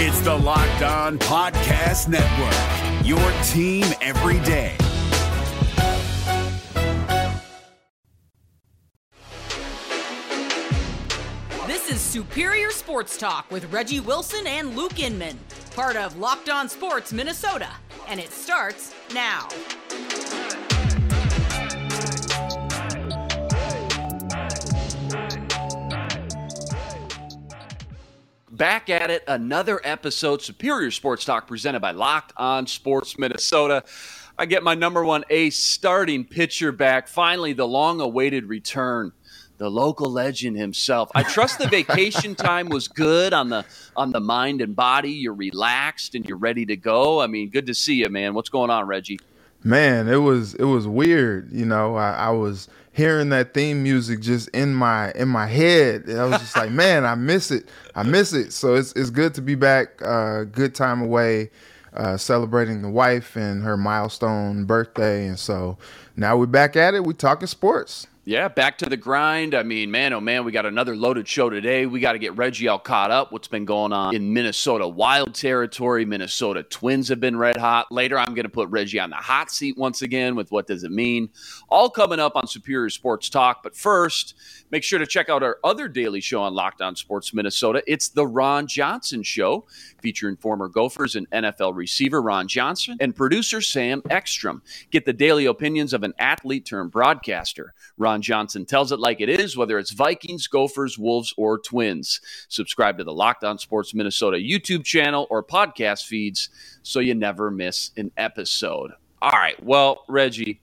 It's the Locked On Podcast Network, your team every day. This is Superior Sports Talk with Reggie Wilson and Luke Inman, part of Locked On Sports Minnesota, and it starts now. Back at it, another episode, Superior Sports Talk, presented by Locked On Sports Minnesota. I get my number one ace starting pitcher back. Finally, the long awaited return. The local legend himself. I trust the vacation time was good on the on the mind and body. You're relaxed and you're ready to go. I mean, good to see you, man. What's going on, Reggie? Man, it was it was weird. You know, I, I was hearing that theme music just in my in my head. I was just like, man, I miss it. I miss it. So it's it's good to be back. Uh, good time away, uh, celebrating the wife and her milestone birthday. And so now we're back at it. We're talking sports. Yeah, back to the grind. I mean, man, oh man, we got another loaded show today. We got to get Reggie all caught up. What's been going on in Minnesota Wild territory? Minnesota Twins have been red hot. Later, I'm going to put Reggie on the hot seat once again with what does it mean? All coming up on Superior Sports Talk. But first, make sure to check out our other daily show on Locked On Sports Minnesota. It's the Ron Johnson Show, featuring former Gophers and NFL receiver Ron Johnson and producer Sam Ekstrom. Get the daily opinions of an athlete turned broadcaster. Ron Johnson tells it like it is, whether it's Vikings, Gophers, Wolves, or Twins. Subscribe to the Locked On Sports Minnesota YouTube channel or podcast feeds so you never miss an episode. All right. Well, Reggie,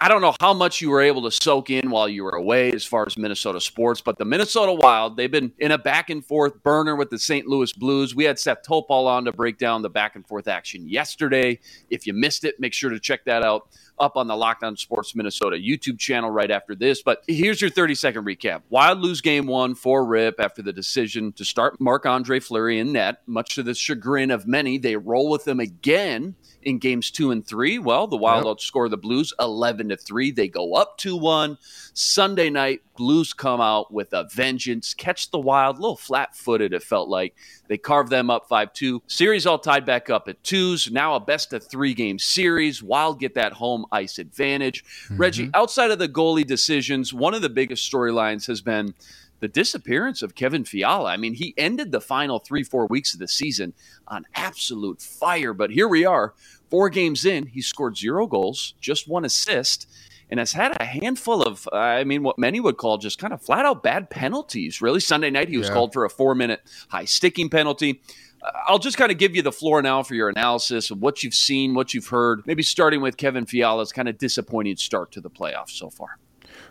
I don't know how much you were able to soak in while you were away as far as Minnesota sports, but the Minnesota Wild, they've been in a back and forth burner with the St. Louis Blues. We had Seth Topol on to break down the back and forth action yesterday. If you missed it, make sure to check that out up on the Locked On Sports Minnesota YouTube channel right after this. But here's your 30 second recap. Wild lose game one for RIP after the decision to start Marc Andre Fleury in net. Much to the chagrin of many, they roll with them again in games two and three. Well, the Wild yep. outscore the Blues 11 to 3. They go up 2 1. Sunday night, Blues come out with a vengeance, catch the Wild, a little flat footed, it felt like. They carve them up 5 2. Series all tied back up at twos. Now a best of three game series. Wild get that home ice advantage. Mm-hmm. Reggie, outside of the goalie decisions, one of the biggest storylines has been the disappearance of Kevin Fiala. I mean, he ended the final three, four weeks of the season on absolute fire. But here we are, four games in. He scored zero goals, just one assist, and has had a handful of, I mean, what many would call just kind of flat out bad penalties. Really, Sunday night, he was yeah. called for a four minute high sticking penalty. Uh, I'll just kind of give you the floor now for your analysis of what you've seen, what you've heard, maybe starting with Kevin Fiala's kind of disappointing start to the playoffs so far.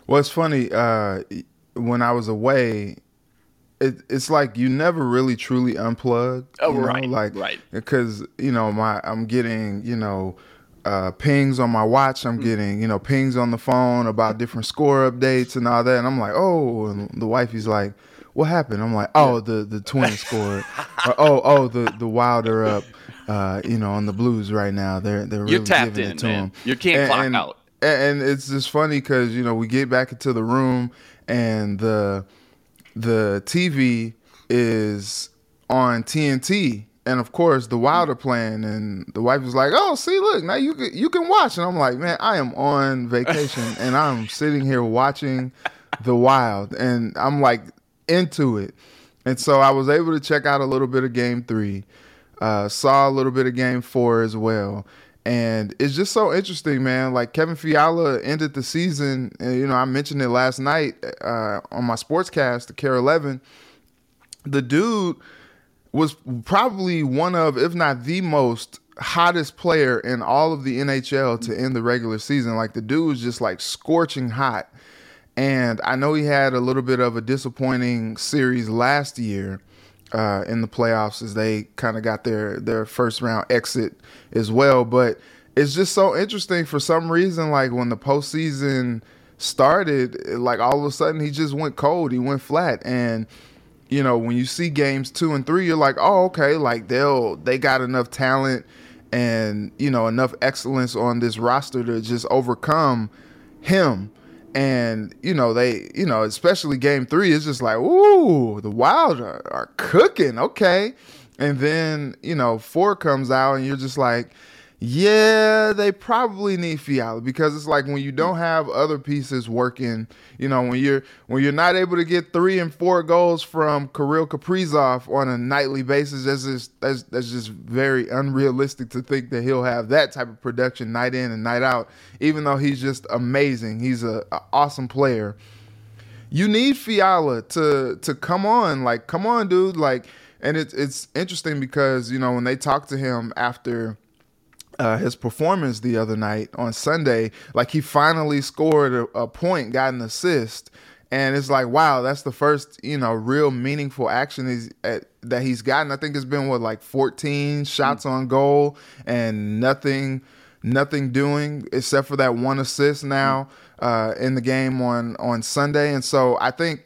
Well, it's funny. Uh, when I was away, it, it's like you never really truly unplug. Oh, you know? right, like right. Because you know my I'm getting you know uh, pings on my watch. I'm mm. getting you know pings on the phone about different score updates and all that. And I'm like, oh, and the wifey's like, what happened? I'm like, oh, the the Twins scored. or, oh, oh, the the Wilder up. Uh, you know, on the Blues right now, they're they're really You're tapped giving in, it to man. them. You can't and, clock and, out. And it's just funny because you know we get back into the room and the the TV is on TNT, and of course the Wilder playing, and the wife was like, "Oh, see, look, now you can you can watch." And I'm like, "Man, I am on vacation, and I'm sitting here watching the Wild, and I'm like into it." And so I was able to check out a little bit of Game Three, uh, saw a little bit of Game Four as well. And it's just so interesting, man. Like Kevin Fiala ended the season, and you know, I mentioned it last night uh, on my sportscast, the KARE 11. The dude was probably one of, if not the most hottest player in all of the NHL to end the regular season. Like the dude was just like scorching hot. And I know he had a little bit of a disappointing series last year uh, in the playoffs as they kind of got their their first round exit as well. But it's just so interesting for some reason. Like when the postseason started, like all of a sudden he just went cold. He went flat, and you know when you see games two and three, you're like, oh okay, like they'll they got enough talent and you know enough excellence on this roster to just overcome him and you know they you know especially game three is just like ooh the wild are, are, cooking okay. And then, you know, four comes out and you're just like, yeah, they probably need Fiala because it's like when you don't have other pieces working, you know, when you're when you're not able to get three and four goals from Kirill Kaprizov on a nightly basis, that's just that's, that's just very unrealistic to think that he'll have that type of production night in and night out. Even though he's just amazing, he's a, a awesome player. You need Fiala to to come on, like come on, dude, like. And it's it's interesting because you know when they talk to him after uh, his performance the other night on Sunday, like he finally scored a, a point, got an assist, and it's like, wow, that's the first you know real meaningful action he's at, that he's gotten. I think it's been what like 14 shots mm-hmm. on goal and nothing, nothing doing except for that one assist now uh, in the game on on Sunday, and so I think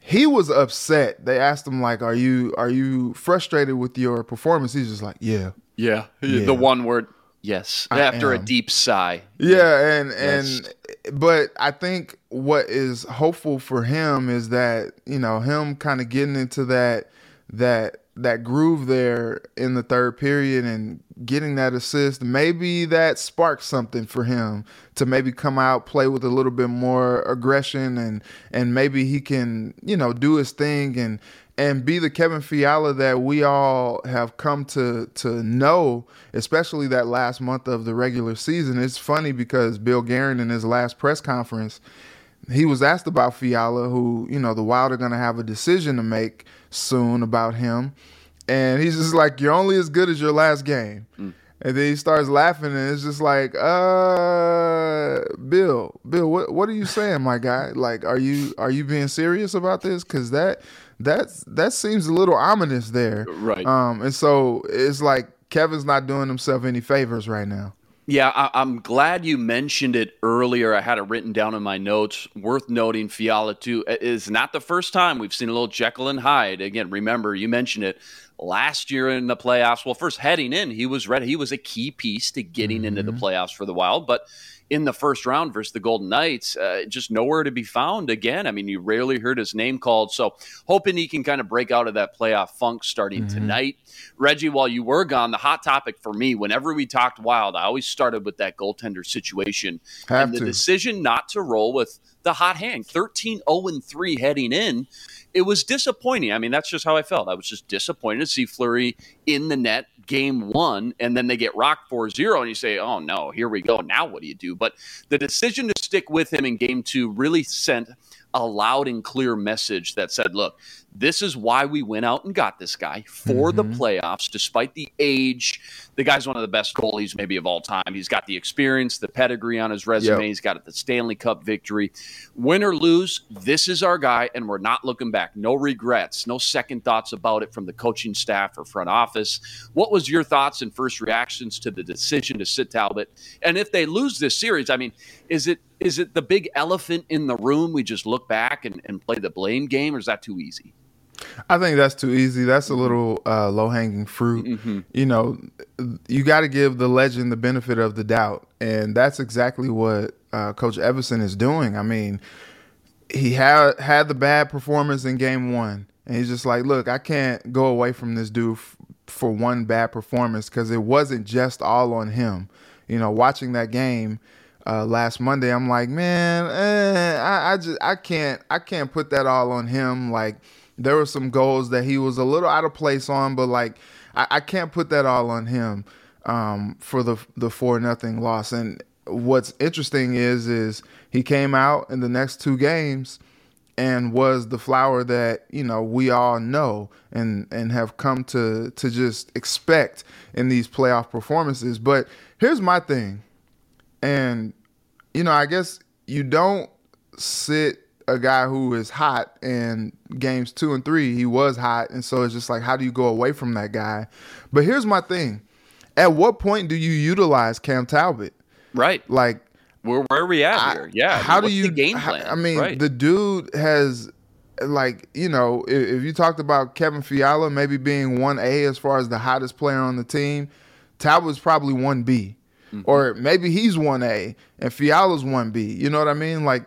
he was upset. They asked him like, "Are you are you frustrated with your performance?" He's just like, "Yeah, yeah, yeah. the one word yes I after am. a deep sigh. Yeah, and and but I think what is hopeful for him is that you know him kind of getting into that that that groove there in the third period and getting that assist, maybe that sparks something for him to maybe come out, play with a little bit more aggression and and maybe he can, you know, do his thing and and be the Kevin Fiala that we all have come to to know, especially that last month of the regular season. It's funny because Bill Guerin in his last press conference, he was asked about Fiala, who you know the Wild are going to have a decision to make soon about him, and he's just like, "You're only as good as your last game." Mm. And then he starts laughing, and it's just like, uh, Bill, Bill, what what are you saying, my guy? Like, are you are you being serious about this? Because that that's that seems a little ominous there, right? Um, and so it's like Kevin's not doing himself any favors right now. Yeah, I, am glad you mentioned it earlier. I had it written down in my notes. Worth noting, Fiala too is not the first time we've seen a little Jekyll and Hyde. Again, remember you mentioned it last year in the playoffs. Well, first heading in, he was ready. He was a key piece to getting mm-hmm. into the playoffs for the Wild, but in the first round versus the Golden Knights, uh, just nowhere to be found again. I mean, you rarely heard his name called. So, hoping he can kind of break out of that playoff funk starting mm-hmm. tonight. Reggie, while you were gone, the hot topic for me, whenever we talked Wild, I always started with that goaltender situation Have and the to. decision not to roll with the hot hand 13 0 3 heading in it was disappointing. I mean, that's just how I felt. I was just disappointed to see Fleury in the net game one, and then they get rocked 4 0, and you say, oh no, here we go. Now what do you do? But the decision to stick with him in game two really sent a loud and clear message that said, look, this is why we went out and got this guy for mm-hmm. the playoffs, despite the age. The guy's one of the best goalies, maybe of all time. He's got the experience, the pedigree on his resume. Yep. He's got the Stanley Cup victory. Win or lose, this is our guy, and we're not looking back. No regrets, no second thoughts about it from the coaching staff or front office. What was your thoughts and first reactions to the decision to sit Talbot? And if they lose this series, I mean, is it is it the big elephant in the room? We just look back and, and play the blame game, or is that too easy? I think that's too easy. That's a little uh, low hanging fruit. Mm-hmm. You know, you got to give the legend the benefit of the doubt, and that's exactly what uh, Coach Evason is doing. I mean, he had had the bad performance in Game One, and he's just like, "Look, I can't go away from this dude f- for one bad performance because it wasn't just all on him." You know, watching that game. Uh, last Monday, I'm like, man, eh, I, I just I can't I can't put that all on him. Like, there were some goals that he was a little out of place on, but like I, I can't put that all on him um, for the the four nothing loss. And what's interesting is is he came out in the next two games and was the flower that you know we all know and and have come to to just expect in these playoff performances. But here's my thing, and you know I guess you don't sit a guy who is hot and games two and three he was hot. And so it's just like how do you go away from that guy? But here's my thing. At what point do you utilize cam talbot? Right. Like where, where are we at I, here? Yeah how I mean, do you game plan? I mean right. the dude has like you know if, if you talked about kevin fiala maybe being 1a as far as the hottest player on the team talbot's probably 1b mm-hmm. or maybe he's 1a and fiala's 1b you know what i mean? Like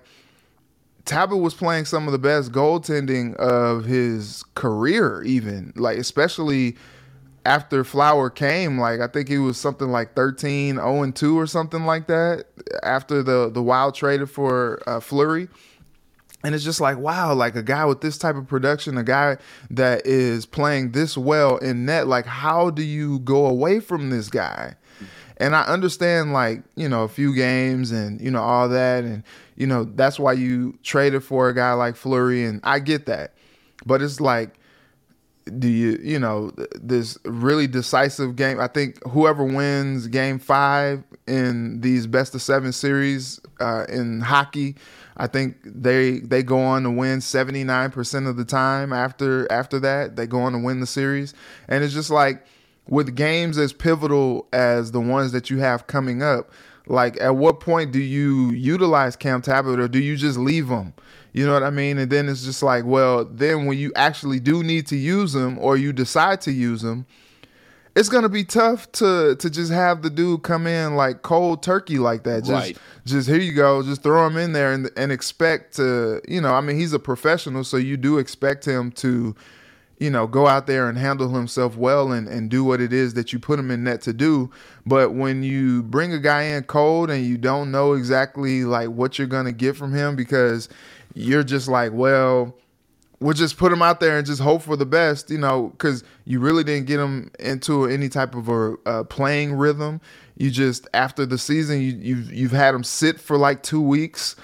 Talbot was playing some of the best goaltending of his career, even like especially after Flower came, like I think he was something like 13, 0 and 2 or something like that after the the Wild traded for uh, Fleury. And it's just like, wow, like a guy with this type of production, a guy that is playing this well in net, like how do you go away from this guy? And I understand like, you know, a few games and, you know, all that. And, you know, that's why you traded for a guy like Fleury. And I get that. But it's like, do you you know this really decisive game i think whoever wins game five in these best of seven series uh, in hockey i think they they go on to win 79% of the time after after that they go on to win the series and it's just like with games as pivotal as the ones that you have coming up like at what point do you utilize cam talbot or do you just leave them you know what I mean? And then it's just like, well, then when you actually do need to use them or you decide to use them, it's gonna be tough to to just have the dude come in like cold turkey like that. Just Right. just here you go, just throw him in there and and expect to, you know, I mean he's a professional, so you do expect him to, you know, go out there and handle himself well and, and do what it is that you put him in net to do. But when you bring a guy in cold and you don't know exactly like what you're gonna get from him because you're just like, well, we'll just put him out there and just hope for the best, you know, because you really didn't get him into any type of a, a playing rhythm. You just after the season, you, you've you've had him sit for like two weeks.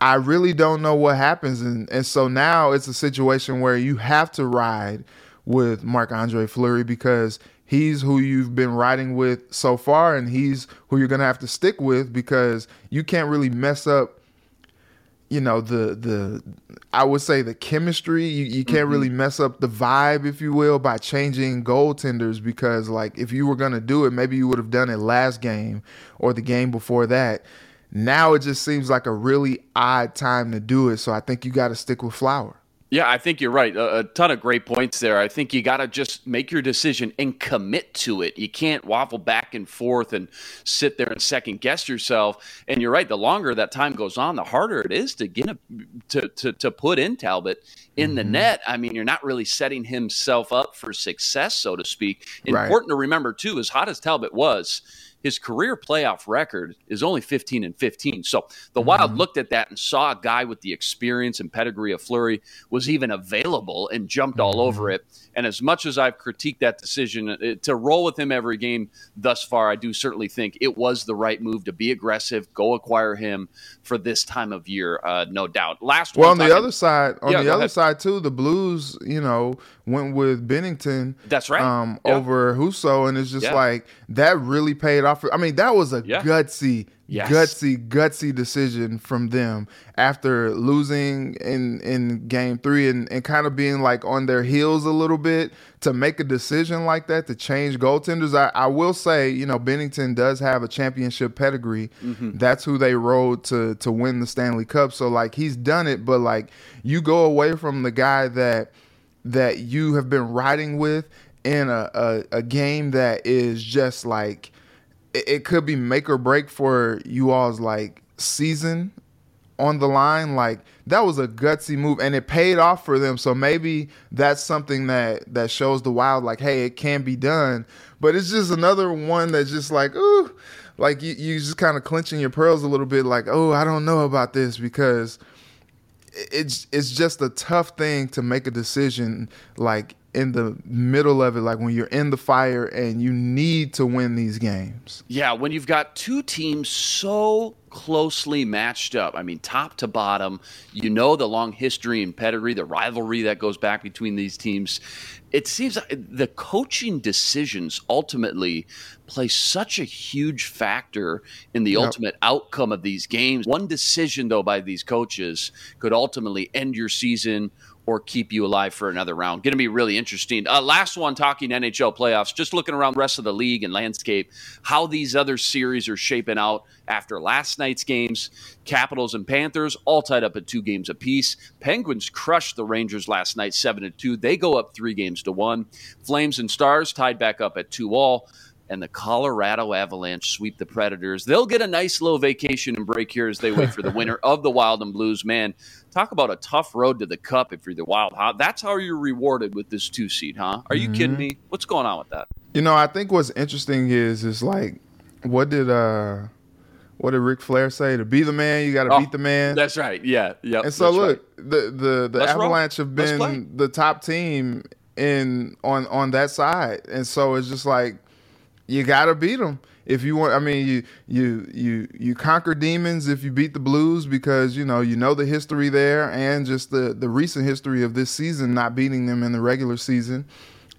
I really don't know what happens, and and so now it's a situation where you have to ride with Marc Andre Fleury because he's who you've been riding with so far, and he's who you're gonna have to stick with because you can't really mess up you know the the I would say the chemistry. You, you can't really mm-hmm. mess up the vibe if you will by changing goaltenders because like if you were gonna do it maybe you would have done it last game or the game before that now it just seems like a really odd time to do it so I think you got to stick with Flower Yeah, I think you're right. A, a ton of great points there. I think you got to just make your decision and commit to it. You can't waffle back and forth and sit there and second guess yourself. And you're right. The longer that time goes on, the harder it is to get a, to, to to put in Talbot in the mm-hmm. net. I mean, you're not really setting himself up for success, so to speak. Right. Important to remember too, as hot as Talbot was. His career playoff record is only 15 and 15. So the Wild looked at that and saw a guy with the experience and pedigree of Fleury was even available and jumped all over it. And as much as I've critiqued that decision uh, to roll with him every game thus far, I do certainly think it was the right move to be aggressive, go acquire him for this time of year, uh, no doubt. Last well one, on the other side on Yeah, the other ahead. side too the Blues you know went with Binnington That's right. um Yeah. over Husso and it's just Yeah. like that really paid off for, I mean that was a Yeah. gutsy Yes. gutsy gutsy decision from them after losing in in game 3 and and kind of being like on their heels a little bit to make a decision like that to change goaltenders I, I will say you know Binnington does have a championship pedigree Mm-hmm. that's who they rode to to win the Stanley Cup so like he's done it but like you go away from the guy that that you have been riding with in a, a, a game that is just like it, could be make or break for you all's like season on the line. Like that was a gutsy move and it paid off for them. So maybe that's something that that shows the wild like hey it can be done. But it's just another one that's just like ooh like you, you just kind of clenching your pearls a little bit like oh i don't know about this because it's it's just a tough thing to make a decision like in the middle of it like when you're in the fire and you need to win these games Yeah, when you've got two teams so closely matched up, I mean, top to bottom, you know the long history and pedigree, the rivalry that goes back between these teams. It seems like the coaching decisions ultimately play such a huge factor in the ultimate outcome of these games. One decision, though, by these coaches could ultimately end your season or keep you alive for another round. Going to be really interesting. Uh, last one, talking NHL playoffs, just looking around the rest of the league and landscape, how these other series are shaping out after last night's games. Capitals and Panthers all tied up at two games apiece. Penguins crushed the Rangers last night, seven to two. They go up three games to one. Flames and Stars tied back up at two all and the Colorado Avalanche sweep the Predators. They'll get a nice little vacation and break here as they wait for the winner of the Wild and Blues. Man, talk about a tough road to the Cup if you're the Wild. Huh? That's how you're rewarded with this two seed, huh? Are you kidding me? What's going on with that? You know, I think what's interesting is is like, what did uh, what did Ric Flair say? To be the man, you got to Oh, beat the man. That's right. Yeah. Yeah. And so look, the the the Let's roll. Avalanche have been the top team in on on that side, and so it's just like you got to beat them if you want. I mean, you you you you conquer demons if you beat the Blues because you know you know the history there and just the the recent history of this season not beating them in the regular season,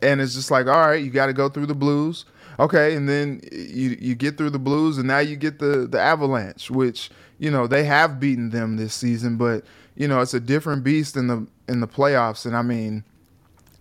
and it's just like all right, you got to go through the Blues. Okay, and then you you get through the Blues, and now you get the the Avalanche, which you know they have beaten them this season, but you know it's a different beast in the in the playoffs. And I mean,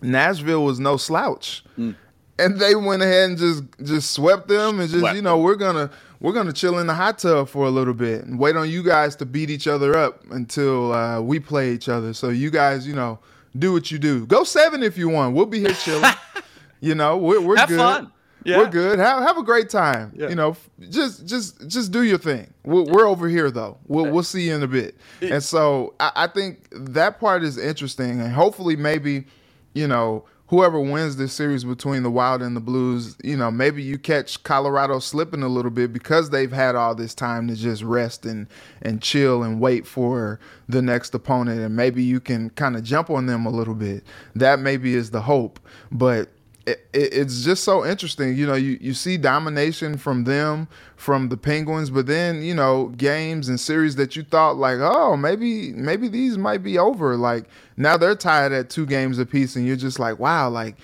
Nashville was no slouch, mm. And they went ahead and just just swept them, and just Swept you know we're gonna we're gonna chill in the hot tub for a little bit and wait on you guys to beat each other up until uh, we play each other. So you guys, you know, do what you do. Go seven if you want. We'll be here chilling. you know, we're we're Have good. fun. Yeah. We're good. Have have a great time. Yeah. You know, just just just do your thing. We're, we're over here though. We'll we'll see you in a bit. And so I, I think that part is interesting, and hopefully maybe, you know, whoever wins this series between the Wild and the Blues, you know, maybe you catch Colorado slipping a little bit because they've had all this time to just rest and and chill and wait for the next opponent, and maybe you can kind of jump on them a little bit. That maybe is the hope, but it, it- it's just so interesting. You know, you, you see domination from them, from the Penguins, but then you know games and series that you thought like, oh, maybe maybe these might be over. Like now they're tied at two games apiece, and you're just like, wow, like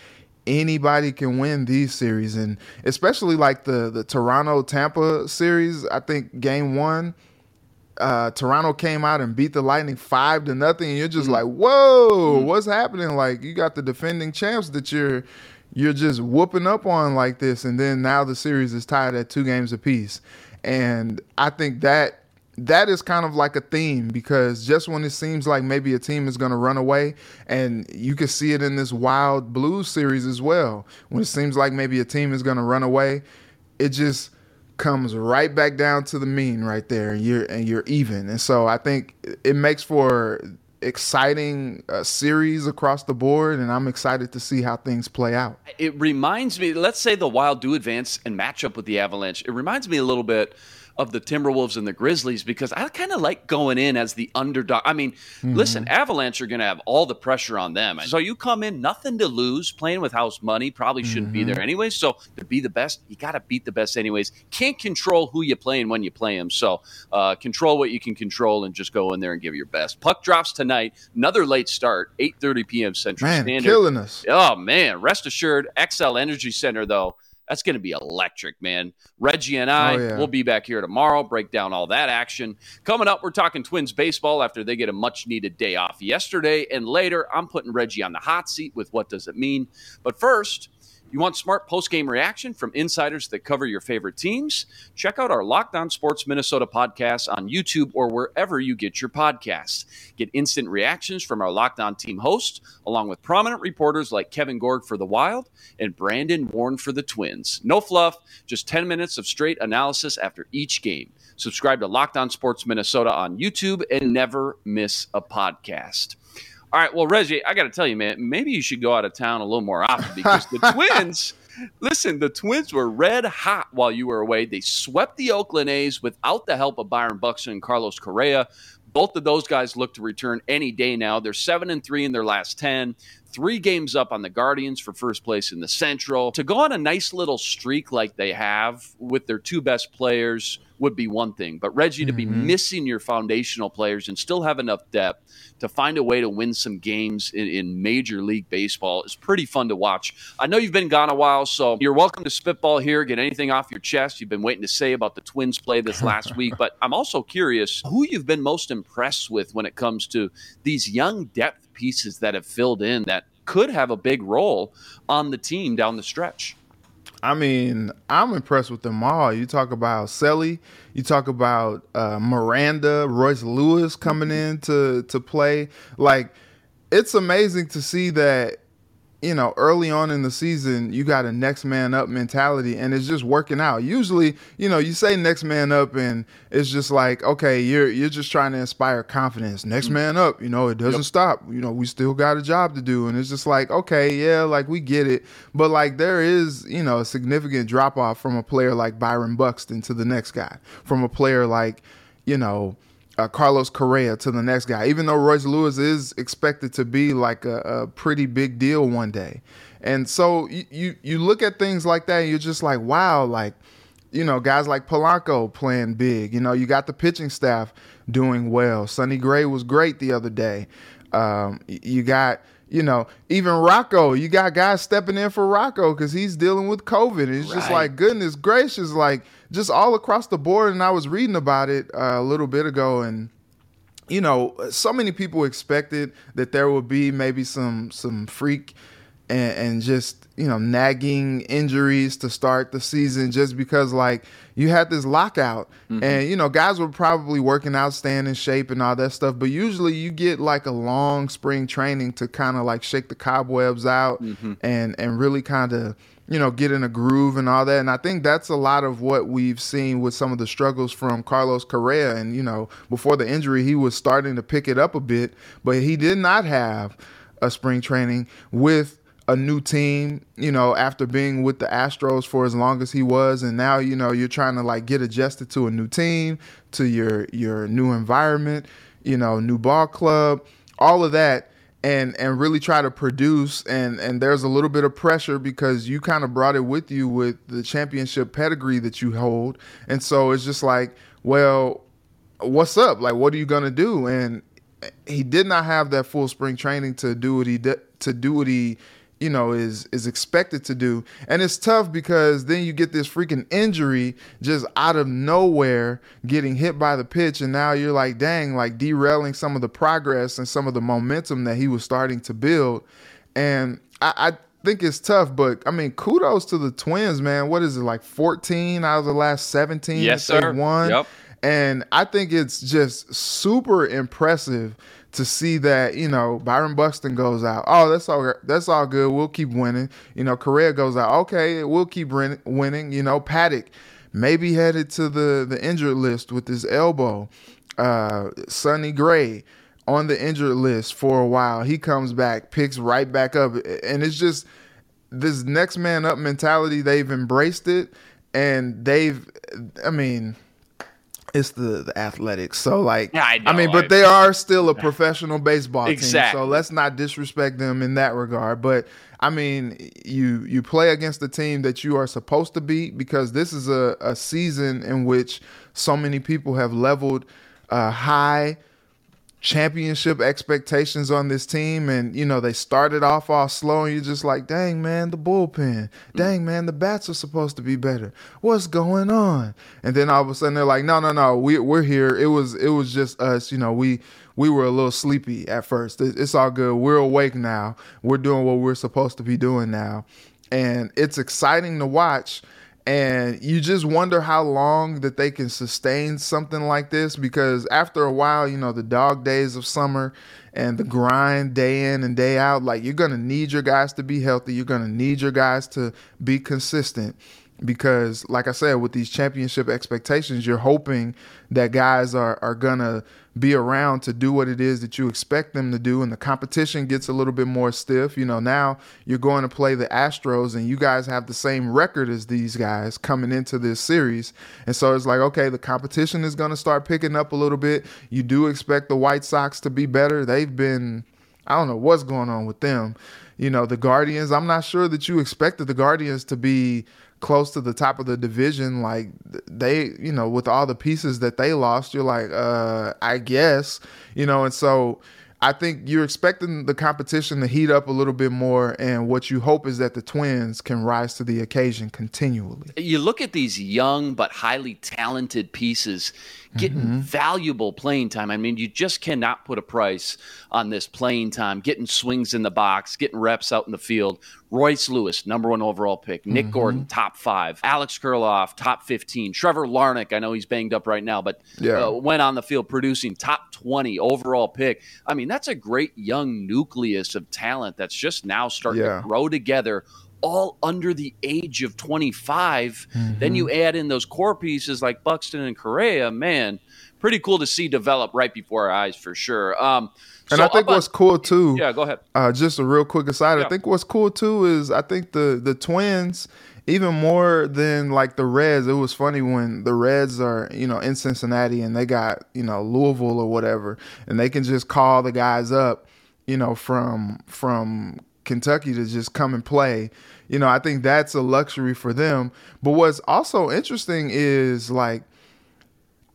anybody can win these series, and especially like the the Toronto Tampa series. I think game one uh, Toronto came out and beat the Lightning five to nothing, and you're just like, "Whoa, what's happening?" Like you got the defending champs that you're you're just whooping up on like this, and then now the series is tied at two games apiece, and I think that that is kind of like a theme because just when it seems like maybe a team is going to run away, and you can see it in this Wild Blues series as well, when it seems like maybe a team is going to run away, it just comes right back down to the mean right there and you're and you're even. And so i think it makes for exciting uh, series across the board and i'm excited to see how things play out It reminds me, let's say the Wild do advance and match up with the Avalanche. It reminds me a little bit of the Timberwolves and the Grizzlies because I kind of like going in as the underdog. I mean, listen, Avalanche are going to have all the pressure on them. So you come in, nothing to lose, playing with house money, probably shouldn't be there anyway. So to be the best, you got to beat the best anyways. Can't control who you play and when you play them. So uh, control what you can control and just go in there and give your best. Puck drops tonight. Another late start, 8.30 p.m. Central man Standard. killing us Oh man, rest assured, Xcel Energy Center though, that's going to be electric, man. Reggie and oh, I, Oh, yeah. we'll be back here tomorrow, break down all that action. Coming up, we're talking Twins baseball after they get a much needed day off yesterday, and later, I'm putting Reggie on the hot seat with what does it mean. But first. You want smart post game reaction from insiders that cover your favorite teams? Check out our Locked On Sports Minnesota podcast on YouTube or wherever you get your podcasts. Get instant reactions from our Locked On team hosts, along with prominent reporters like Kevin Gorg for the Wild and Brandon Warne for the Twins. No fluff, just 10 minutes of straight analysis after each game. Subscribe to Locked On Sports Minnesota on YouTube and never miss a podcast. All right, well, Reggie, I got to tell you, man, maybe you should go out of town a little more often because the Twins, listen, the Twins were red hot while you were away. They swept the Oakland A's without the help of Byron Buxton and Carlos Correa. Both of those guys look to return any day now. They're seven and three in their last ten, three games up on the Guardians for first place in the Central. To go on a nice little streak like they have with their two best players would be one thing, but Reggie to be mm-hmm. missing your foundational players and still have enough depth to find a way to win some games in, in Major League Baseball is pretty fun to watch. I know you've been gone a while, so you're welcome to spitball here, get anything off your chest you've been waiting to say about the Twins play this last week. But I'm also curious who you've been most impressed with when it comes to these young depth pieces that have filled in that could have a big role on the team down the stretch. I mean, I'm impressed with them all. You talk about Selly, you talk about uh, Miranda, Royce Lewis coming in to to play. Like, it's amazing to see that you know, early on in the season, you got a next man up mentality and it's just working out. Usually, you know, you say next man up and it's just like, okay, you're you're just trying to inspire confidence. Next mm-hmm. man up, you know, it doesn't yep. stop. You know, we still got a job to do and it's just like, okay, yeah, like we get it. But like there is, you know, a significant drop off from a player like Byron Buxton to the next guy. From a player like, you know, uh, Carlos Correa to the next guy, even though Royce Lewis is expected to be like a, a pretty big deal one day. And so you, you, look at things like that and you're just like, wow, like, you know, guys like Polanco playing big. You know, you got the pitching staff doing well. Sonny Gray was great the other day. Um, you got, you know, even Rocco, you got guys stepping in for Rocco because he's dealing with COVID. It's right. just like, goodness gracious, like just all across the board. And I was reading about it uh, a little bit ago, and you know, so many people expected that there would be maybe some some freak and, and, just you know nagging injuries to start the season just because like you had this lockout mm-hmm. and you know guys were probably working out staying in shape and all that stuff but usually you get like a long spring training to kind of like shake the cobwebs out mm-hmm. and and really kind of you know, get in a groove and all that. And I think that's a lot of what we've seen with some of the struggles from Carlos Correa. And, you know, before the injury, he was starting to pick it up a bit, but he did not have a spring training with a new team, you know, after being with the Astros for as long as he was and now, you know, you're trying to like get adjusted to a new team, to your your new environment, you know, new ball club, all of that and and really try to produce. And and there's a little bit of pressure because you kind of brought it with you with the championship pedigree that you hold. And so it's just like well what's up? Like what are you going to do? And he did not have that full spring training to do what he did to do what he you know is is expected to do and it's tough because then you get this freaking injury just out of nowhere getting hit by the pitch and now you're like dang like derailing some of the progress and some of the momentum that he was starting to build and i, I think it's tough, but I mean, kudos to the Twins, man. What is it like 14 out of the last 17? Yes, sir. Won? Yep. And I think it's just super impressive to see that you know Byron Buxton goes out. Oh, that's all. That's all good. We'll keep winning. You know, Correa goes out. Okay, we'll keep winning. You know, Paddack maybe headed to the the injured list with his elbow. Uh, Sonny Gray on the injured list for a while. He comes back, picks right back up, and it's just this next man up mentality. They've embraced it, and they've. I mean it's the, the athletics. So like I, know, I mean, but I, they are still a professional baseball exactly. team. So let's not disrespect them in that regard. But I mean, you you play against the team that you are supposed to beat because this is a, a season in which so many people have leveled uh, high championship expectations on this team and you know they started off all slow and you're just like dang man the bullpen. Mm. Dang man the bats are supposed to be better. What's going on? And then all of a sudden they're like no no no we, we're here. It was it was just us you know we we were a little sleepy at first. It's all good. We're awake now. We're doing what we're supposed to be doing now. And it's exciting to watch and you just wonder how long that they can sustain something like this because after a while you know the dog days of summer and the grind day in and day out like you're gonna need your guys to be healthy. You're gonna need your guys to be consistent because like i said with these championship expectations you're hoping that guys are, are gonna be around to do what it is that you expect them to do and the competition gets a little bit more stiff. You know now you're going to play the astros and you guys have the same record as these guys coming into this series. And so it's like okay the competition is going to start picking up a little bit. You do expect the white sox to be better. They've been i don't know what's going on with them. You know the guardians i'm not sure that you expected the guardians to be close to the top of the division like they you know with all the pieces that they lost you're like uh i guess you know and so I think you're expecting the competition to heat up a little bit more, and what you hope is that the Twins can rise to the occasion continually. You look at these young but highly talented pieces getting mm-hmm. valuable playing time. I mean, you just cannot put a price on this playing time, getting swings in the box, getting reps out in the field. Royce Lewis, number one overall pick. Nick mm-hmm. Gordon, top five. Alex Kirilloff, top 15. Trevor Larnach, I know he's banged up right now, but yeah. uh, went on the field producing top 20 overall pick. I mean, that's a great young nucleus of talent that's just now starting Yeah. to grow together all under the age of 25 Mm-hmm. then you add in those core pieces like buxton and correa man pretty cool to see develop right before our eyes for sure um And so I think up on- what's cool too. yeah go ahead Uh, just a real quick aside. Yeah. I think what's cool too is I think the the Twins, even more than like the Reds. It was funny when the Reds are you know in Cincinnati and they got you know Louisville or whatever, and they can just call the guys up, you know from from Kentucky to just come and play. You know, I think that's a luxury for them. But what's also interesting is like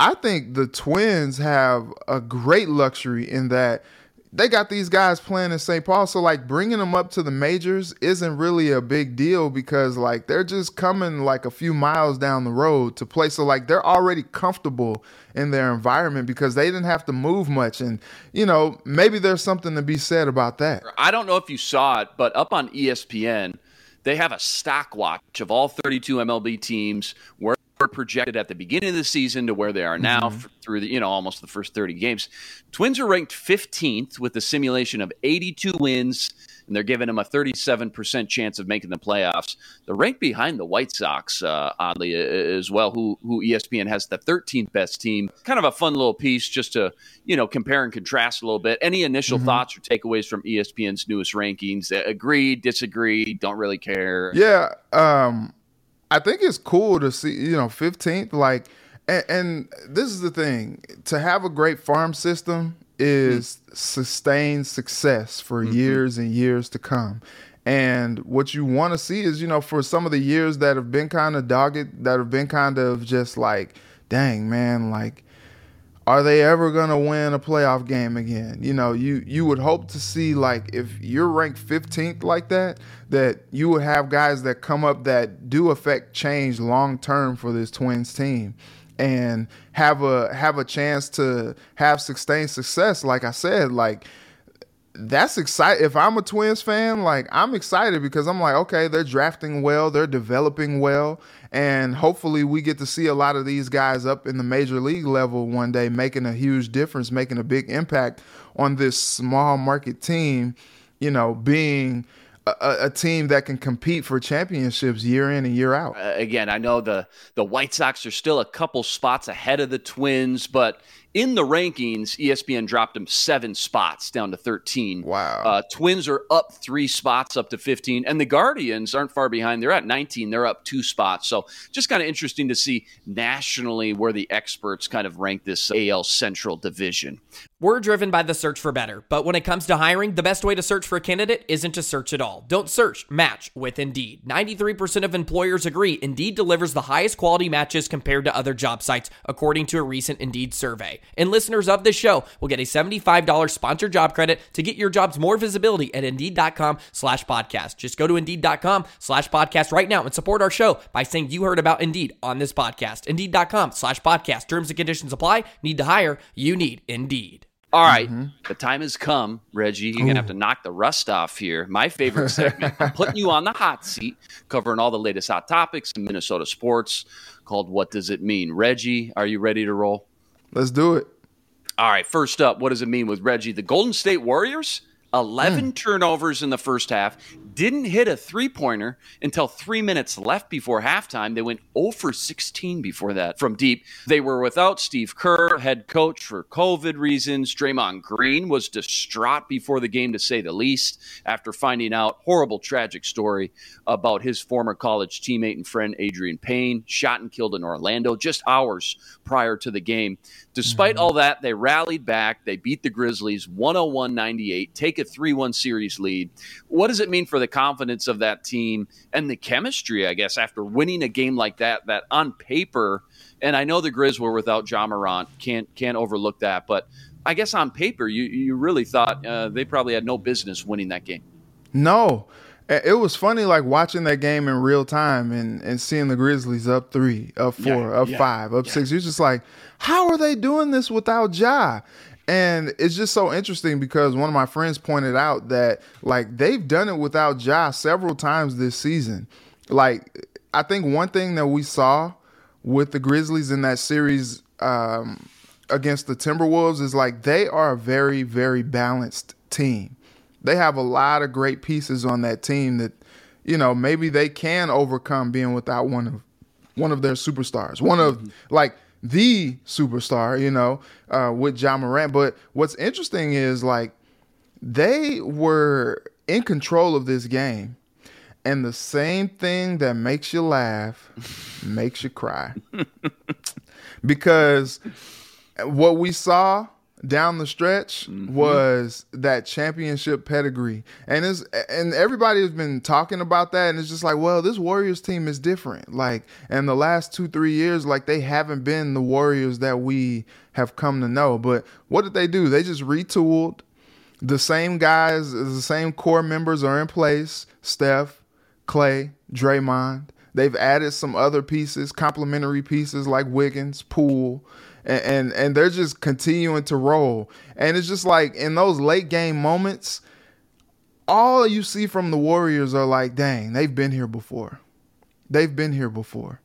I think the Twins have a great luxury in that they got these guys playing in St. Paul. So, like, bringing them up to the majors isn't really a big deal because, like, they're just coming like a few miles down the road to play. So, like, they're already comfortable in their environment because they didn't have to move much. And, you know, maybe there's something to be said about that. I don't know if you saw it, but up on ESPN, they have a stock watch of all 32 MLB teams where they're projected at the beginning of the season to where they are now Mm-hmm. f- through the you know almost the first 30 games. Twins are ranked 15th with a simulation of 82 wins, and they're giving them a 37% chance of making the playoffs. They're ranked behind the White Sox, uh, oddly as well, who who ESPN has the 13th best team. Kind of a fun little piece just to you know compare and contrast a little bit. Any initial thoughts or takeaways from ESPN's newest rankings? Agree, disagree, don't really care. Yeah, um, I think it's cool to see you know 15th. Like, and, and this is the thing: to have a great farm system is sustained success for mm-hmm. years and years to come. And what you want to see is, you know, for some of the years that have been kind of dogged, that have been kind of just like, dang man, like are they ever going to win a playoff game again? You know, you you would hope to see like if you're ranked 15th like that, that you would have guys that come up that do affect change long term for this Twins team and have a have a chance to have sustained success like I said like that's exciting. If I'm a Twins fan, like I'm excited because I'm like, okay, they're drafting well, they're developing well, and hopefully we get to see a lot of these guys up in the major league level one day, making a huge difference, making a big impact on this small market team. You know, being a, a- team that can compete for championships year in and year out. Uh, again, I know the the White Sox are still a couple spots ahead of the Twins, but in the rankings, ESPN dropped them seven spots down to 13. Wow. Uh, Twins are up three spots up to 15, and the Guardians aren't far behind. They're at 19. They're up two spots. So just kind of interesting to see nationally where the experts kind of rank this AL Central division. We're driven by the search for better, but when it comes to hiring, the best way to search for a candidate isn't to search at all. Don't search, match with Indeed. 93% of employers agree Indeed delivers the highest quality matches compared to other job sites, according to a recent Indeed survey. And listeners of this show will get a $75 sponsored job credit to get your jobs more visibility at Indeed.com slash podcast. Just go to Indeed.com slash podcast right now and support our show by saying you heard about Indeed on this podcast. Indeed.com slash podcast. Terms and conditions apply. Need to hire? You need Indeed. All right, mm-hmm. the time has come, Reggie. You're gonna have to knock the rust off here. My favorite segment. I'm putting you on the hot seat, covering all the latest hot topics in Minnesota sports. Called "What Does It Mean?" Reggie, are you ready to roll? Let's do it. All right, first up, what does it mean with Reggie? The Golden State Warriors, 11 hmm. turnovers in the first half, didn't hit a three pointer until three minutes left before halftime. They went 0 for 16 before that from deep. They were without Steve Kerr, head coach, for COVID reasons. Draymond Green was distraught before the game, to say the least, after finding out horrible, tragic story about his former college teammate and friend Adreian Payne, shot and killed in Orlando just hours prior to the game. Despite all that, they rallied back. They beat the Grizzlies 101 98, take a 3 1 series lead. What does it mean for the confidence of that team and the chemistry, I guess, after winning a game like that, that on paper, and I know the Grizz were without Ja Morant, can't, can't overlook that, but I guess on paper, you, you really thought uh, they probably had no business winning that game. No. It was funny, like watching that game in real time and, and seeing the Grizzlies up three, up four, Yeah, up yeah, five, up six. You're just like, how are they doing this without Ja? And it's just so interesting because one of my friends pointed out that like they've done it without Ja several times this season. Like I think one thing that we saw with the Grizzlies in that series um, against the Timberwolves is like they are a very, very balanced team. They have a lot of great pieces on that team that, you know, maybe they can overcome being without one of one of their superstars, one of mm-hmm. like the superstar, you know, uh, with Ja Morant. But what's interesting is like they were in control of this game. And the same thing that makes you laugh makes you cry. because what we saw down the stretch mm-hmm. was that championship pedigree. And it's and everybody has been talking about that and it's just like, well, this Warriors team is different. Like in the last 2-3 years like they haven't been the Warriors that we have come to know. But what did they do? They just retooled. The same guys, the same core members are in place. Steph, Clay, Draymond. They've added some other pieces, complementary pieces like Wiggins, Poole, and, and, they're just continuing to roll. And it's just like in those late game moments, all you see from the Warriors are like, dang, they've been here before. They've been here before.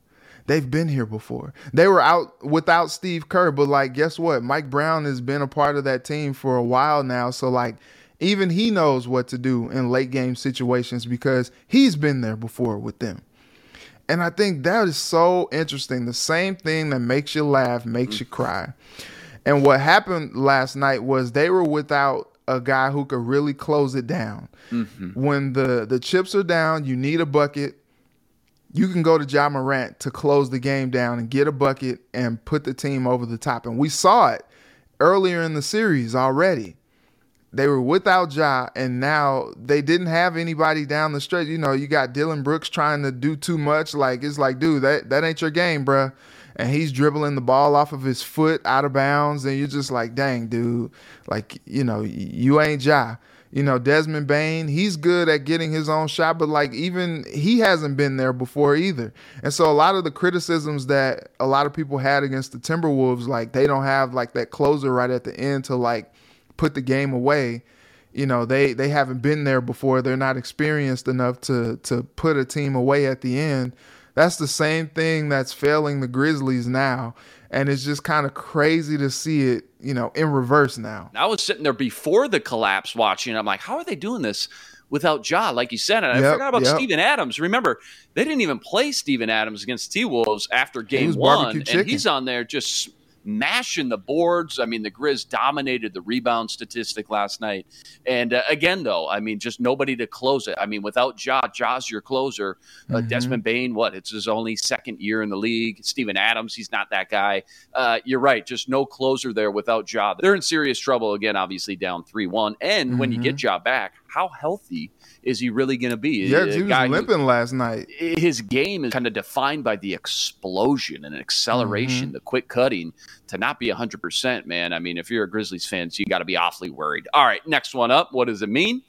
They've been here before. They were out without Steve Kerr, but like, guess what? Mike Brown has been a part of that team for a while now. So, like, even he knows what to do in late game situations because he's been there before with them. And I think that is so interesting. The same thing that makes you laugh makes you cry. And what happened last night was they were without a guy who could really close it down. Mm-hmm. When the the chips are down, you need a bucket. You can go to Ja Morant to close the game down and get a bucket and put the team over the top. And we saw it earlier in the series already. They were without Ja, and now they didn't have anybody down the stretch. You know, you got Dillon Brooks trying to do too much. Like it's like, dude, that that ain't your game, bruh. And he's dribbling the ball off of his foot out of bounds, and you're just like, dang, dude, like you know, you ain't Ja. You know, Desmond Bane, he's good at getting his own shot, but like even he hasn't been there before either. And so a lot of the criticisms that a lot of people had against the Timberwolves, like they don't have like that closer right at the end to like put the game away. You know, they they haven't been there before. They're not experienced enough to to put a team away at the end. That's the same thing that's failing the Grizzlies now. And it's just kind of crazy to see it, you know, in reverse now. I was sitting there before the collapse watching. I'm like, how are they doing this without Ja? Like you said, and I forgot about yep. Steven Adams. Remember, they didn't even play Steven Adams against T Wolves after game one. And he's on there just mashing the boards. I mean, the Grizz dominated the rebound statistic last night. And uh, again, though, I mean, just nobody to close it. I mean, without Ja, Ja's your closer. Uh, mm-hmm. Desmond Bane, what? It's his only second year in the league. Steven Adams, he's not that guy. Uh, you're right. Just no closer there without Ja. They're in serious trouble again, obviously down 3 1. And mm-hmm. when you get mm-hmm. Ja back, how healthy is he really going to be? Yeah, he was limping who, last night. His game is kind of defined by the explosion and acceleration, mm-hmm. the quick cutting. To not be 100%, man, I mean, if you're a Grizzlies fan, so you got to be awfully worried. All right, next one up. What does it mean?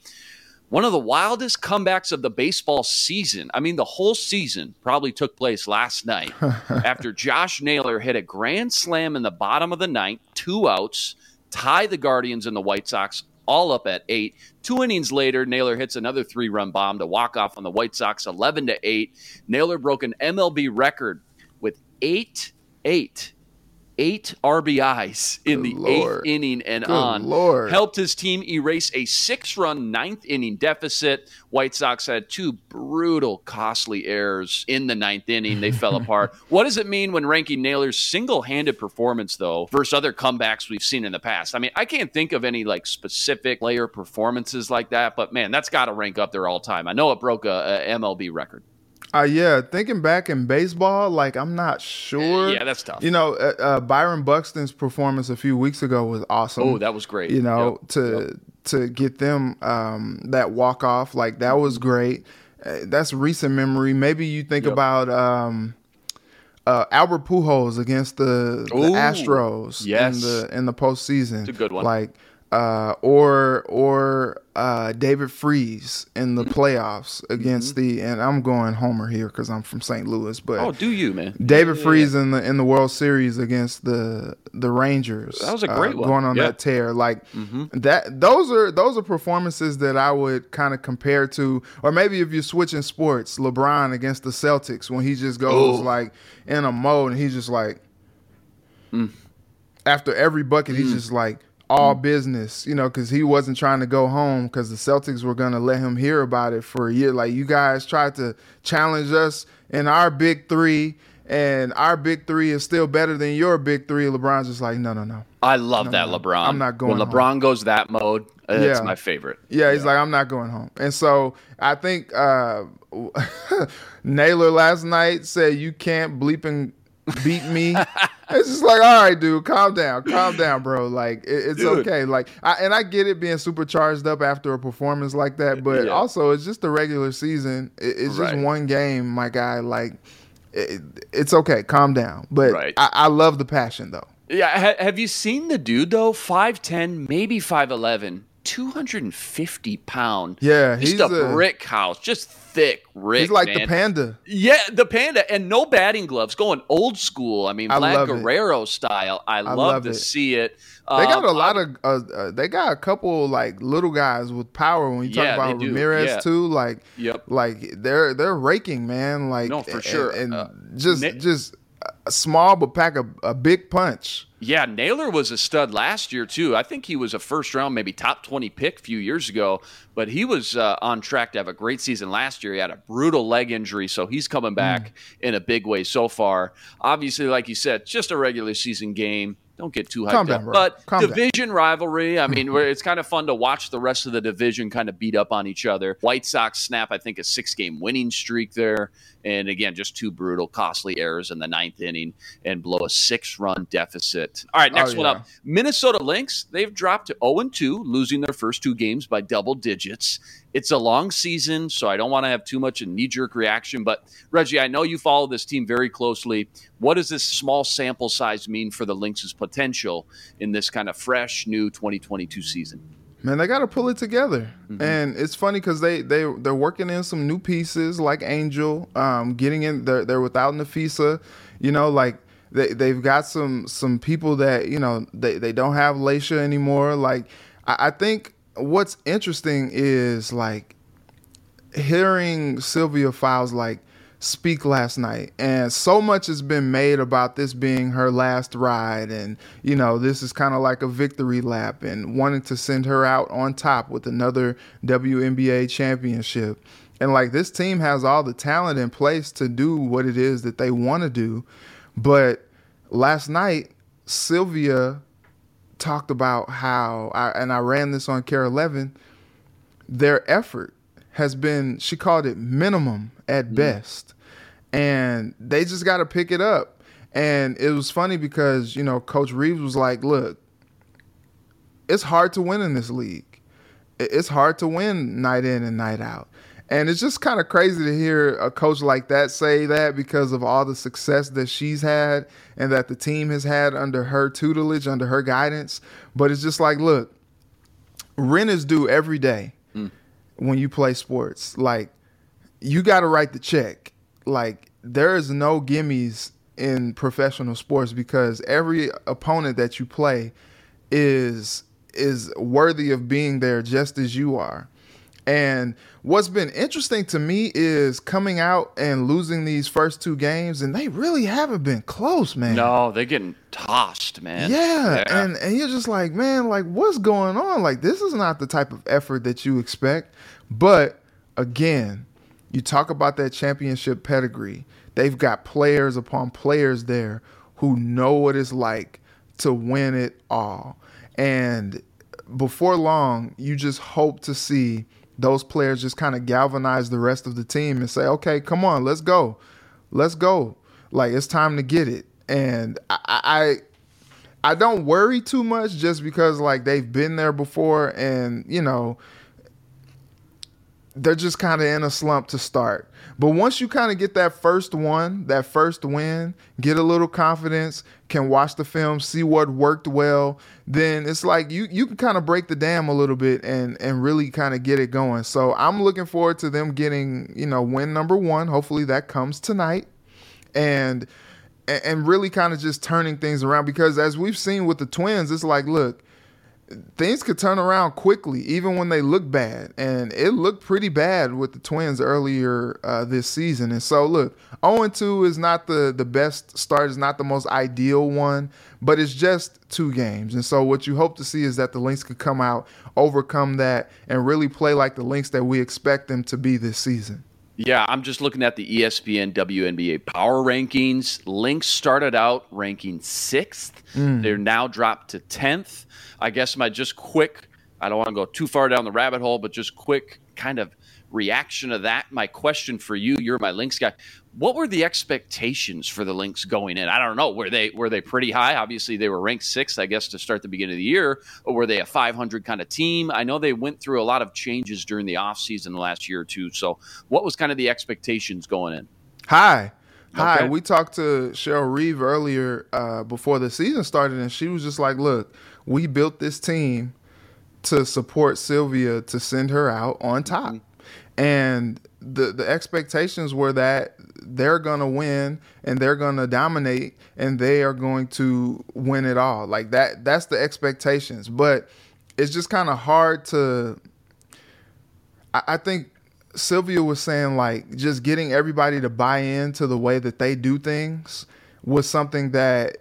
One of the wildest comebacks of the baseball season. I mean, the whole season probably took place last night after Josh Naylor hit a grand slam in the bottom of the ninth, two outs, tie the Guardians and the White Sox all up at eight. Two innings later, Naylor hits another three run bomb to walk off on the White Sox 11 to 8. Naylor broke an MLB record with 8 8 eight RBIs in Good the Lord. eighth inning and Good on. Lord. Helped his team erase a six run ninth inning deficit. White Sox had two brutal, costly errors in the ninth inning. They fell apart. What does it mean when ranking Naylor's single handed performance, though, versus other comebacks we've seen in the past? I mean, I can't think of any like specific player performances like that, but man, that's got to rank up there all time. I know it broke a, a MLB record. Uh, yeah, thinking back in baseball, like I'm not sure. Yeah, that's tough. You know, uh, uh, Byron Buxton's performance a few weeks ago was awesome. Oh, that was great. You know, yep. to yep. to get them um, that walk off, like that was great. Uh, that's recent memory. Maybe you think yep. about um, uh, Albert Pujols against the, the Astros yes. in the in the postseason. It's a good one. Like uh, or or uh, David Freese in the mm-hmm. playoffs against mm-hmm. the and I'm going Homer here because I'm from St. Louis, but oh, do you man? David yeah, Freese yeah. in the in the World Series against the the Rangers. That was a great uh, one. Going on yeah. that tear, like mm-hmm. that. Those are those are performances that I would kind of compare to, or maybe if you're switching sports, LeBron against the Celtics when he just goes Ooh. like in a mode and he's just like. Mm after every bucket, he's just like all business, you know, because he wasn't trying to go home because the Celtics were gonna let him hear about it for a year. Like you guys tried to challenge us in our big three, and our big three is still better than your big three. LeBron's just like, no, no, no. I love that no. LeBron. I'm not going When LeBron goes that mode, uh, that's Yeah. my favorite. Yeah, he's like, I'm not going home. And so I think uh, Naylor last night said, You can't bleep and beat me. it's just like, all right, dude, calm down, calm down, bro. Like, it, it's Dude. okay. Like, I, and I get it being super charged up after a performance like that, but Yeah. also it's just the regular season. It, it's just Right. one game, my guy. Like, it, it's okay, calm down. But Right. I, I love the passion, though. Yeah, ha- have you seen the dude though? Five ten, maybe five eleven, two hundred and fifty pound. Yeah, just he's a, a- brick house, just thick Rick. He's like the panda. Yeah, the panda, and no batting gloves, going old school. I mean, I Vlad love it. Guerrero style. I, love, love to it. see it. They got Um, a lot of uh, uh, they got a couple like little guys with power when you talk Yeah, about. Ramirez Yeah. too like Yep. like they're they're raking man like No, for and- sure. and, Uh, just Na- just small but pack a, a big punch Yeah, Naylor was a stud last year too. I think he was a first round, maybe top twenty pick a few years ago. But he was uh, on track to have a great season last year. He had a brutal leg injury, so he's coming back in a big way so far. Obviously, like you said, just a regular season game. Don't get too hyped Calm up. bro. But Calm down. division rivalry. I mean, it's kind of fun to watch the rest of the division kind of beat up on each other. White Sox snap, I think, a six game winning streak there. And again, just two brutal, costly errors in the ninth inning and blow a six run deficit. All right, next Oh, one yeah. up. Minnesota Lynx, they've dropped to 0 2, losing their first two games by double digits. It's a long season, so I don't want to have too much a knee jerk reaction. But Reggie, I know you follow this team very closely. What does this small sample size mean for the Lynx's potential in this kind of fresh, new 2022 season? Man they got to pull it together Mm-hmm. and it's funny because they they they're working in some new pieces like Angel um getting in they're, they're without Napheesa you know like they, they've got some some people that you know they, they don't have Layshia anymore like I, I think what's interesting is like hearing Sylvia Fowles like speak last night. And so much has been made about this being her last ride. And you know this is kind of like a victory lap and wanting to send her out on top with another WNBA championship. And like this team has all the talent in place to do what it is that they want to do. But last night Sylvia talked about how I, and I ran this on KARE 11 their effort has been she called it minimum at mm. best and they just got to pick it up. And it was funny because you know coach reeves was like look it's hard to win in this league. It's hard to win night in and night out. And it's just kind of crazy to hear a coach like that say that because of all the success that she's had and that the team has had under her tutelage under her guidance. But it's just like look rent is due every day mm. when you play sports. Like you got to write the check. Like there is no gimmies in professional sports because every opponent that you play is is worthy of being there just as you are. And what's been interesting to me is coming out and losing these first two games, and they really haven't been close, man. No, they're getting tossed, man. Yeah, and and you're just like, man, like what's going on? Like this is not the type of effort that you expect. But again, you talk about that championship pedigree. They've got players upon players there who know what it's like to win it all. And before long, you just hope to see those players just kind of galvanize the rest of the team and say, "Okay, come on, let's go. Let's go. Like it's time to get it." And I, I I don't worry too much just because like they've been there before and you know they're just kind of in a slump to start. But once you kind of get that first one, that first win, get a little confidence, can watch the film, see what worked well, then it's like you you can kind of break the dam a little bit and and really kind of get it going. So I'm looking forward to them getting, you know, win number 1. Hopefully that comes tonight. And and really kind of just turning things around because as we've seen with the twins, it's like, look, things could turn around quickly, even when they look bad. And it looked pretty bad with the Twins earlier uh, this season. And so, look, 0 2 is not the, the best start, is not the most ideal one, but it's just two games. And so, what you hope to see is that the Lynx could come out, overcome that, and really play like the Lynx that we expect them to be this season. Yeah, I'm just looking at the ESPN WNBA power rankings. Lynx started out ranking sixth. Hmm. They're now dropped to 10th. I guess my just quick, I don't want to go too far down the rabbit hole, but just quick kind of reaction to that. My question for you, you're my Lynx guy. What were the expectations for the Lynx going in? I don't know. Were they were they pretty high? Obviously, they were ranked sixth, I guess, to start the beginning of the year. Or were they a 500 kind of team? I know they went through a lot of changes during the offseason the last year or two. So, what was kind of the expectations going in? Hi. Hi. Okay. We talked to Cheryl Reeve earlier uh, before the season started, and she was just like, look, we built this team to support Sylvia to send her out on top. And the the expectations were that they're gonna win and they're gonna dominate and they are going to win it all. Like that that's the expectations. But it's just kind of hard to I, I think Sylvia was saying like just getting everybody to buy into the way that they do things was something that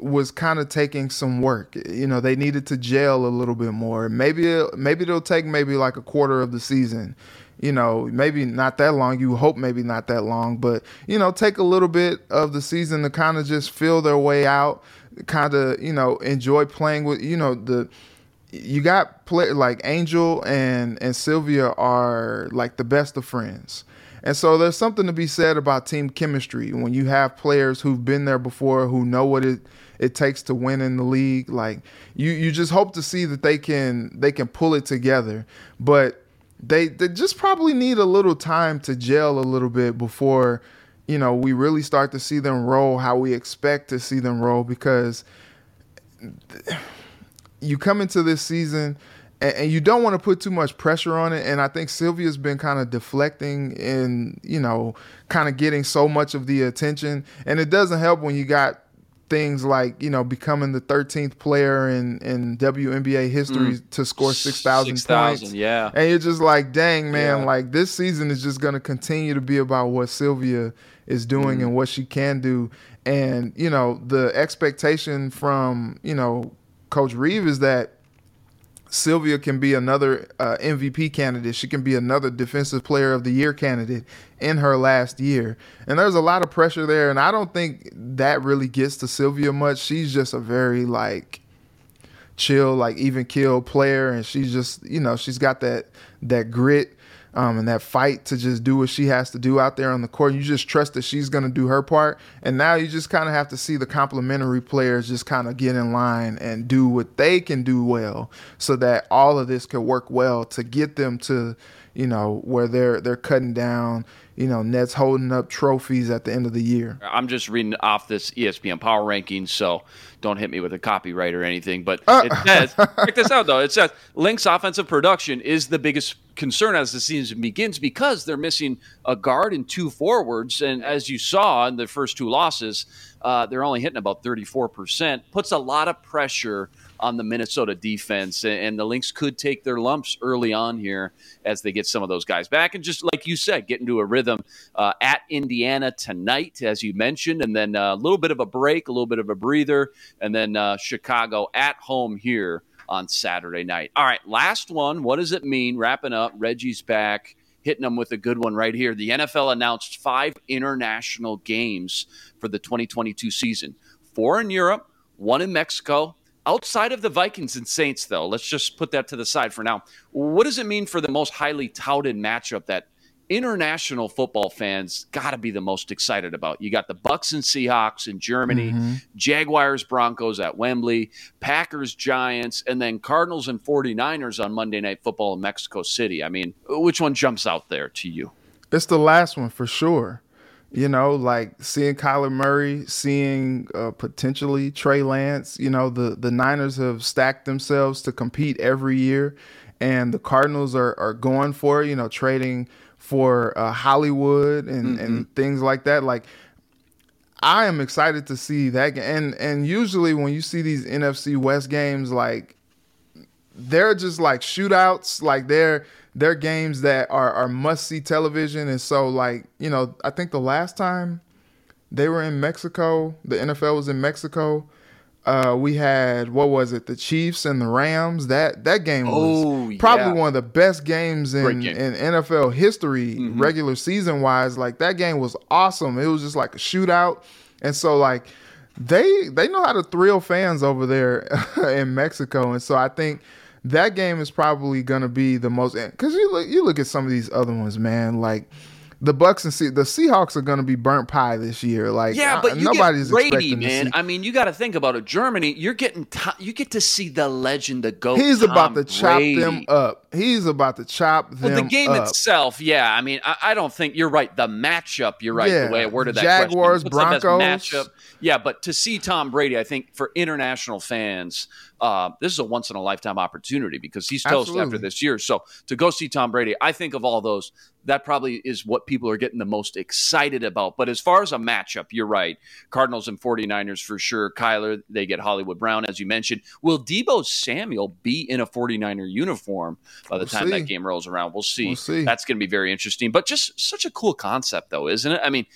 was kind of taking some work. You know, they needed to gel a little bit more. Maybe maybe it'll take maybe like a quarter of the season. You know, maybe not that long. You hope maybe not that long, but you know, take a little bit of the season to kind of just feel their way out, kind of, you know, enjoy playing with, you know, the you got play like Angel and and Sylvia are like the best of friends. And so there's something to be said about team chemistry when you have players who've been there before who know what it it takes to win in the league. Like you you just hope to see that they can they can pull it together. But they they just probably need a little time to gel a little bit before you know we really start to see them roll how we expect to see them roll because you come into this season and, and you don't want to put too much pressure on it. And I think Sylvia's been kind of deflecting and, you know, kind of getting so much of the attention. And it doesn't help when you got things like, you know, becoming the 13th player in, in WNBA history to score 6,000 6,000, points. yeah. And you're just like, dang, man, Yeah. like this season is just going to continue to be about what Sylvia is doing Mm-hmm. and what she can do. And, you know, the expectation from, you know, Coach Reeve is that Sylvia can be another uh, MVP candidate. She can be another Defensive Player of the Year candidate in her last year. And there's a lot of pressure there. And I don't think that really gets to Sylvia much. She's just a very, like, chill, like even kill player, and she's just you know she's got that that grit um, and that fight to just do what she has to do out there on the court. You just trust that she's going to do her part, and now you just kind of have to see the complementary players just kind of get in line and do what they can do well, so that all of this could work well to get them to you know where they're they're cutting down. You know, Nets holding up trophies at the end of the year. I'm just reading off this ESPN Power Rankings, so don't hit me with a copyright or anything. But Uh. it says, check this out though. It says Lynx offensive production is the biggest concern as the season begins because they're missing a guard and two forwards, and as you saw in the first two losses, uh, they're only hitting about 34 percent. Puts a lot of pressure on the Minnesota defense, and- the Lynx could take their lumps early on here as they get some of those guys back, and just like you said, get into a rhythm uh, at Indiana tonight, as you mentioned, and then a little bit of a break, a little bit of a breather, and then uh, Chicago at home here on Saturday night. All right, last one. What does it mean? Wrapping up. Reggie's back. Hitting them with a good one right here. The NFL announced five international games for the 2022 season four in Europe, one in Mexico, Outside of the Vikings and Saints, though, let's just put that to the side for now. What does it mean for the most highly touted matchup that international football fans got to be the most excited about? You got the Bucs and Seahawks in Germany, Jaguars Broncos at Wembley, Packers Giants, and then Cardinals and 49ers on Monday Night Football in Mexico City. I mean, which one jumps out there to you? It's the last one for sure. You know, like seeing Kyler Murray, seeing uh, potentially Trey Lance. You know, the the Niners have stacked themselves to compete every year, and the Cardinals are are going for it. You know, trading for uh, Hollywood and and things like that. Like, I am excited to see that. And and usually when you see these NFC West games, like they're just like shootouts. Like they're they're games that are are must see television. And so like you know, I think the last time they were in Mexico, the NFL was in Mexico. Uh, we had what was it? The Chiefs and the Rams. That that game was Oh, probably yeah. one of the best games in, game. Mm-hmm. in NFL history, regular season wise. Like that game was awesome. It was just like a shootout, and so like they they know how to thrill fans over there in Mexico, and so I think that game is probably gonna be the most because you look you look at some of these other ones, man, like. The Bucs and Se- the Seahawks are going to be burnt pie this year. Like, Yeah, but you nobody's Brady, expecting man. I mean, you got to think about it. Germany, you're getting to, you get to see the legend, the goat. He's about Tom to chop Brady. them up. He's about to chop them Well, the game up. itself, yeah. I mean, I, I don't think you're right. The matchup, you're right. Yeah. The way I worded that Jaguars, Broncos. matchup? Yeah, but to see Tom Brady, I think for international fans, uh, this is a once in a lifetime opportunity because he's toast after this year. So to go see Tom Brady, I think of all those, that probably is what people are getting the most excited about. But as far as a matchup, you're right. Cardinals and 49ers for sure. Kyler, they get Hollywood Brown, as you mentioned. Will Deebo Samuel be in a 49er uniform by the We'll time see. that game rolls around? We'll see. We'll see. That's going to be very interesting. But just such a cool concept, though, isn't it? I mean,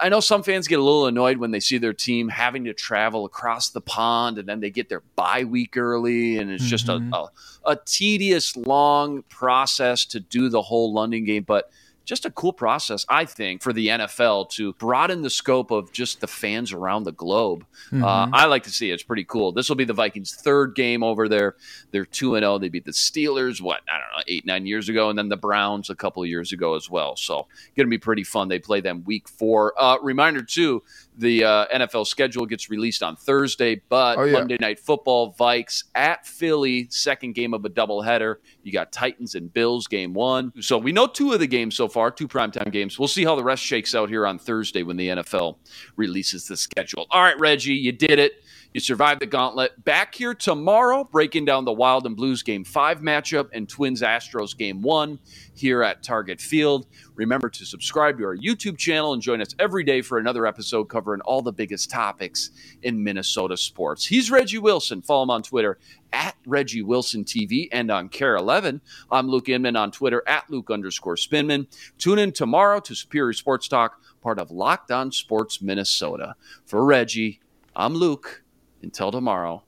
I know some fans get a little annoyed when they see their team having to travel across the pond and then they get their bye week early, and it's just Mm-hmm. a, a, a tedious, long process to do the whole London game. But just a cool process, I think, for the NFL to broaden the scope of just the fans around the globe. Mm-hmm. Uh, I like to see it. It's pretty cool. This will be the Vikings' third game over there. They're 2 and 0. They beat the Steelers, what, I don't know, eight, nine years ago, and then the Browns a couple of years ago as well. So, going to be pretty fun. They play them week four. Uh, reminder, too, the uh, NFL schedule gets released on Thursday, but Oh, yeah. Monday Night Football, Vikes at Philly, second game of a doubleheader. You got Titans and Bills game one. So we know two of the games so far, two primetime games. We'll see how the rest shakes out here on Thursday when the NFL releases the schedule. All right, Reggie, you did it. You survived the gauntlet. Back here tomorrow, breaking down the Wild and Blues game five matchup and Twins Astros game one here at Target Field. Remember to subscribe to our YouTube channel and join us every day for another episode covering all the biggest topics in Minnesota sports. He's Reggie Wilson. Follow him on Twitter at Reggie Wilson TV and on KARE 11. I'm Luke Inman on Twitter at Luke underscore Spinman. Tune in tomorrow to Superior Sports Talk, part of Locked On Sports Minnesota. For Reggie, I'm Luke. Until tomorrow,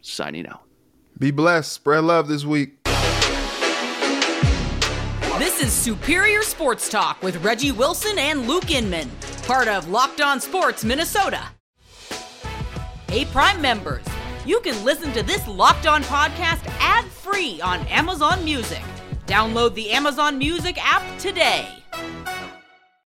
signing out. Be blessed. Spread love this week. This is Superior Sports Talk with Reggie Wilson and Luke Inman, part of Locked On Sports Minnesota. Hey, Prime members, you can listen to this Locked On podcast ad free on Amazon Music. Download the Amazon Music app today.